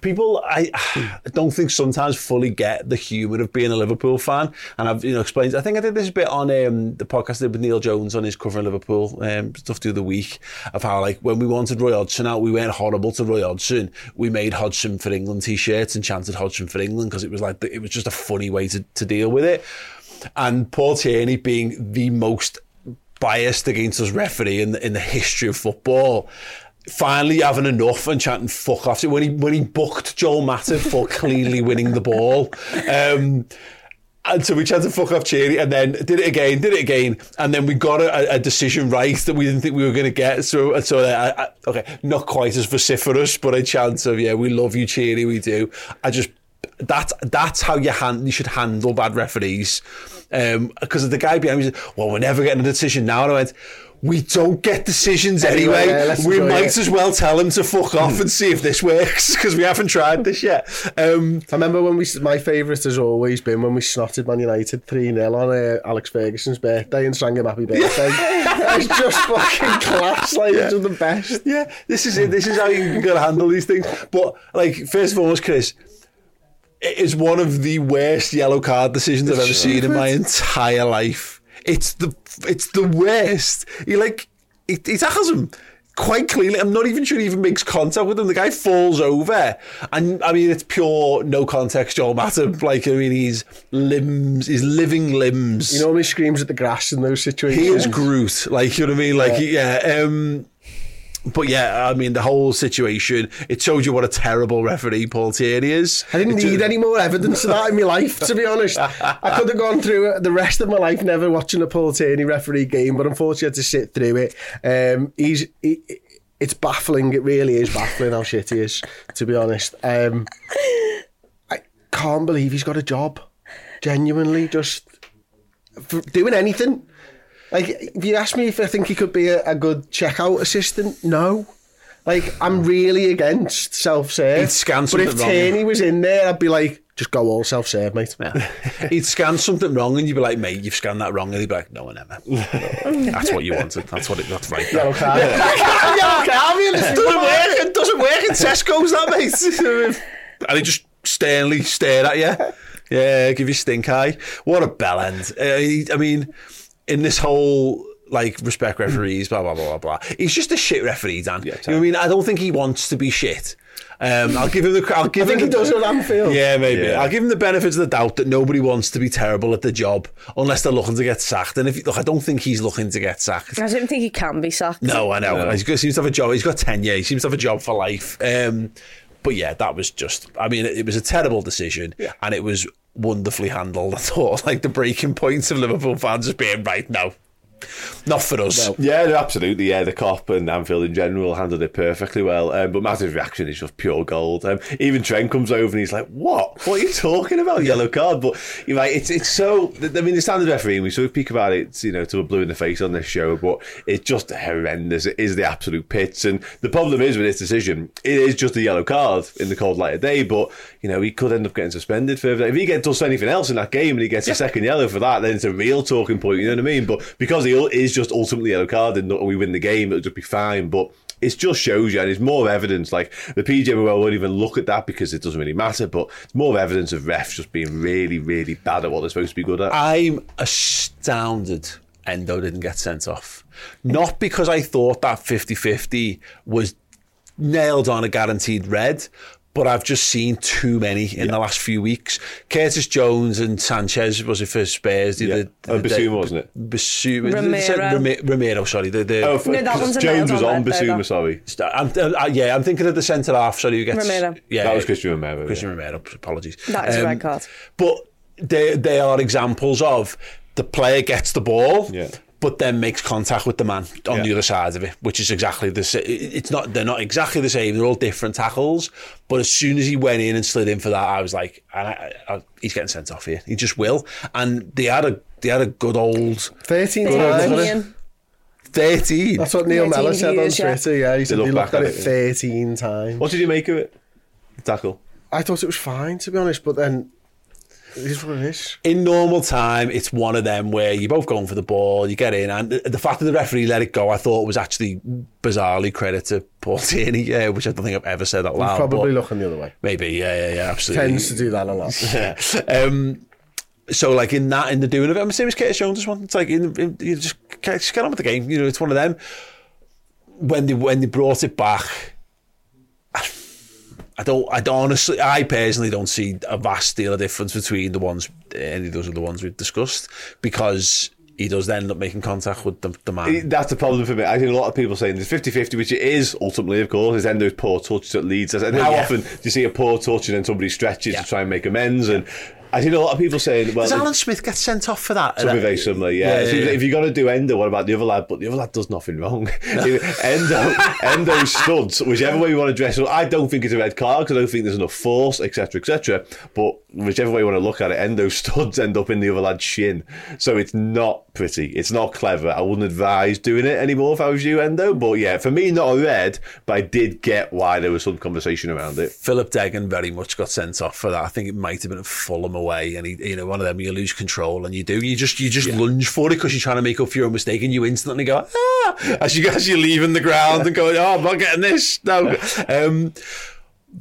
people I, don't think sometimes fully get the humour of being a Liverpool fan. And I've you know explained I think I did this bit on um, the podcast I did with Neil Jones on his covering Liverpool um, stuff the week of how like when we wanted Roy Hodgson out we weren't horrible to Roy Hodgson. We made Hodgson for England t-shirts and chanted Hodgson for England because it was like it was just a funny way to, to deal with it. And Paul Tierney being the most biased against us referee in the, in the history of football finally having enough and chanting fuck off when he when he booked Joel Matip for cleanly winning the ball. Um, and so we chanted fuck off Cherry and then did it again, did it again, and then we got a, a decision right that we didn't think we were going to get. So, so uh, I, I, okay, not quite as vociferous, but a chance of yeah, we love you, Cherry, we do. I just that's that's how you hand you should handle bad referees. Because um, the guy behind me said, "Well, we're never getting a decision now." And I went, "We don't get decisions anyway. Anyway, yeah, we might it." as well tell him to fuck off and see if this works because we haven't tried this yet." Um, I remember when we, my favourite has always been when we snotted Man United 3 0 on uh, Alex Ferguson's birthday and sang him happy birthday. it's just fucking class, like, it's the best. yeah, this is it. This is how you got to handle these things. But like, first of all, Chris, it is one of the worst yellow card decisions I've ever seen in my entire life. It's the it's the worst. He like he, he tackles him quite cleanly. I'm not even sure he even makes contact with him. The guy falls over, and I mean it's pure no context. Joel Matip, like I mean, he's limbs, his living limbs. You know, He screams at the grass in those situations. He is Groot, like you know what I mean, like yeah. um, but yeah, I mean, the whole situation, it showed you what a terrible referee Paul Tierney is. I didn't it need just... any more evidence of that in my life, to be honest. I could have gone through the rest of my life never watching a Paul Tierney referee game, but unfortunately I had to sit through it. Um, he's, he, it's baffling, it really is baffling how shit he is, to be honest. Um, I can't believe he's got a job, genuinely, just doing anything. Like, if you ask me if I think he could be a, a good checkout assistant, no. Like, I'm really against self-serve. He'd scan something wrong. But if something wrong. Tierney was in there, I'd be like, just go all self-serve, mate. He'd scan something wrong and you'd be like, mate, you've scanned that wrong. And he'd be like, no, I never. That's what you wanted. That's what it, that's right. Yellow card. Yellow card, It doesn't work. It doesn't work in Tesco's, that, mate. and he just sternly stared at you. Yeah, give you stink eye. What a bell end. Uh, he- I mean, in this whole like respect referees, blah blah blah blah blah. He's just a shit referee, Dan. you know what I mean? I don't think he wants to be shit. Um, I'll give him the. I'll give I think him he does at Anfield. Yeah, maybe. Yeah. I'll give him the benefit of the doubt that nobody wants to be terrible at the job unless they're looking to get sacked. And if look, I don't think he's looking to get sacked. I don't think he can be sacked. No, I know. He's got, seems to have a job. He's got ten tenure. He seems to have a job for life. Um, but yeah, that was just. I mean, it, it was a terrible decision, and it was wonderfully handled. I thought, like the breaking points of Liverpool fans just being right. No, not for us. Yeah, no, absolutely. Yeah, the Kop and Anfield in general handled it perfectly well. Um, but Matip's reaction is just pure gold. Um, even Trent comes over and he's like, "What? What are you talking about? Yellow card?" But you're right. It's it's so. I mean, the standard referee. We sort of speak about it, you know, to a blue in the face on this show, but it's just horrendous. It is the absolute pits. And the problem is with this decision, it is just a yellow card in the cold light of day. But you know, he could end up getting suspended for that. If he gets does anything else in that game and he gets a second yellow for that, then it's a real talking point. You know what I mean? But because he is just ultimately yellow card and we win the game, it'll just be fine. But it just shows you, and it's more evidence. Like the PGMOL won't even look at that because it doesn't really matter. But it's more evidence of refs just being really, really bad at what they're supposed to be good at. I'm astounded Endo didn't get sent off. Not because I thought that 50 50 was nailed on a guaranteed red, but I've just seen too many in the last few weeks. Curtis Jones and Sanchez was it for Spurs? The, Yeah. the, Oh, Bissouma, wasn't it? Bissouma, Romero. Rami- Romero, sorry. The, the, Oh, for, No, that one's Jones was on on Bissouma, sorry. I'm, uh, yeah, I'm thinking of the centre half. Sorry, who gets Romero. Yeah, That was Cristian Romero. Cristian yeah. Romero. Apologies. That is a red card. But they they are examples of the player gets the ball, Yeah. But then makes contact with the man on Yeah. the other side of it, which is exactly the same. It's not they're not exactly the same. They're all different tackles. But as soon as he went in and slid in for that, I was like, I, I, I, he's getting sent off here. He just will. And they had a they had a good old 13 times. Thirteen. thirteen. That's what Neil 13 Mellor said on views, yeah. Twitter. Yeah, he said look he looked at at it it, 13 times. What did you make of it? The tackle. I thought it was fine, to be honest, but then it is in normal time, it's one of them where you're both going for the ball, you get in, and the, fact that the referee let it go, I thought was actually bizarrely credit to Paul Tierney, uh, which I don't think I've ever said out He's loud. probably looking the other way. maybe, yeah, yeah, yeah, absolutely. Tends to do that a lot. Yeah. Um, so, like in that, in the doing of it, I'm the same as Curtis Jones. Just one, it's like in, in, you just, just get on with the game. You know, it's one of them. When they when they brought it back, I don't, I don't honestly, I personally don't see a vast deal of difference between the ones, any of those are the ones we've discussed, because he does then end up making contact with the, the man. That's the problem for me. I think a lot of people saying there's 50 50, which it is ultimately, of course, is Endo's poor touch that leads us. And how Yeah. often do you see a poor touch and then somebody stretches Yeah. to try and make amends? And I think a lot of people saying, well, Does Alan Smith get sent off for that? Something very similar, yeah. Yeah, yeah, yeah. If you're going to do Endo, what about the other lad? But the other lad does nothing wrong. Endo, Endo studs, whichever way you want to dress it. I don't think it's a red card because I don't think there's enough force, etc., etc. But whichever way you want to look at it, Endo studs end up in the other lad's shin. So it's not pretty. It's not clever. I wouldn't advise doing it anymore if I was you, Endo. But yeah, for me, not a red, but I did get why there was some conversation around it. Philipp Degen very much got sent off for that. I think it might have been at Fulham away, and he, you know, one of them you lose control and you do, you just, you just lunge for it because you're trying to make up for your own mistake, and you instantly go ah as you as you're leaving the ground and going, oh, I'm not getting this. No, um,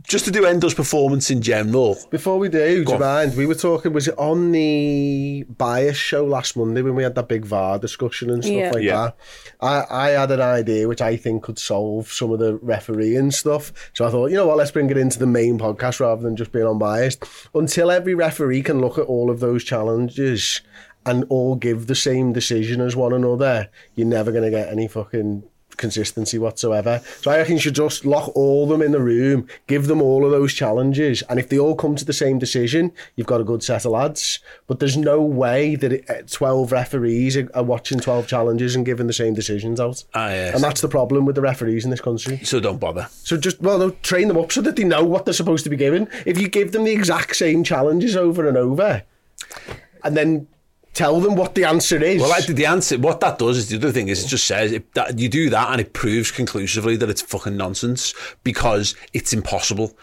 just to do Endo's performance in general. Before we do, do you on. mind? We were talking, was it on the bias show last Monday when we had that big VAR discussion and stuff Yeah. like Yeah. that? I, I had an idea which I think could solve some of the refereeing stuff. So I thought, you know what, let's bring it into the main podcast rather than just being unbiased. Until every referee can look at all of those challenges and all give the same decision as one another, you're never going to get any fucking consistency whatsoever. So I reckon you should just lock all them in the room, give them all of those challenges, and if they all come to the same decision, you've got a good set of lads. But there's no way that it, uh, 12 referees are, are watching 12 challenges and giving the same decisions out. Ah, yes. And that's the problem with the referees in this country. So don't bother. So just, well, no, train them up so that they know what they're supposed to be given. If you give them the exact same challenges over and over, and then tell them what the answer is. Well, I, the answer, what that does is the other thing is it just says it, that you do that and it proves conclusively that it's fucking nonsense because it's impossible.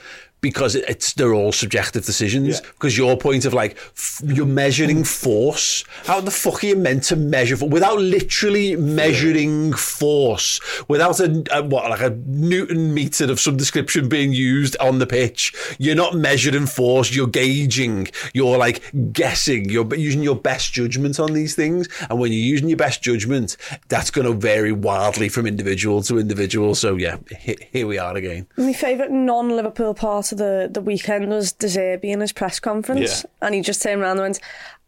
Because it- it's they're all subjective decisions. Because your point of like f- you're measuring force. How the fuck are you meant to measure for, without literally measuring force? Without a, a what like a Newton meter of some description being used on the pitch? You're not measuring force. You're gauging. You're like guessing. You're using your best judgment on these things. And when you're using your best judgment, that's going to vary wildly from individual to individual. So yeah, he- here we are again. My favourite non-Liverpool part of the, the weekend was De Zerbi in his press conference, Yeah. and he just turned around and went,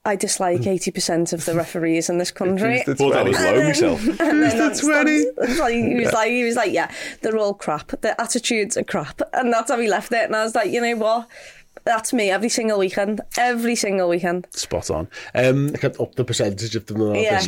"I dislike eighty percent of the referees in this country." Thought that was low myself. And then that's- 20? like- he was like, he was like, yeah, they're all crap. Their attitudes are crap, and that's how he left it. And I was like, you know what? That's me every single weekend, every single weekend. Spot on. Um, I kept up the percentage of them. Yeah,